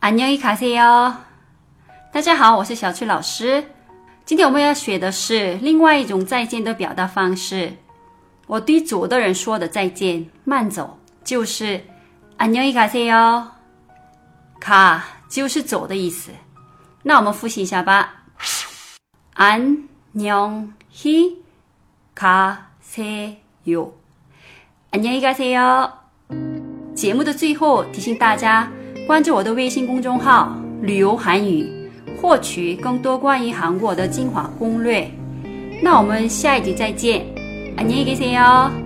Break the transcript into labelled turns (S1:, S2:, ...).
S1: 안녕히가세요。大家好，我是小翠老师。今天我们要学的是另外一种再见的表达方式。我对走的人说的再见，慢走，就是안녕히가세 요。 가就是走的意思。那我们复习一下吧。안녕히가세 요。 안녕히가세 요。 节目的最后提醒大家 关注我的微信公众号“旅游韩语”，获取更多关于韩国的精华攻略。那我们下一集再见，안녕히계세 요。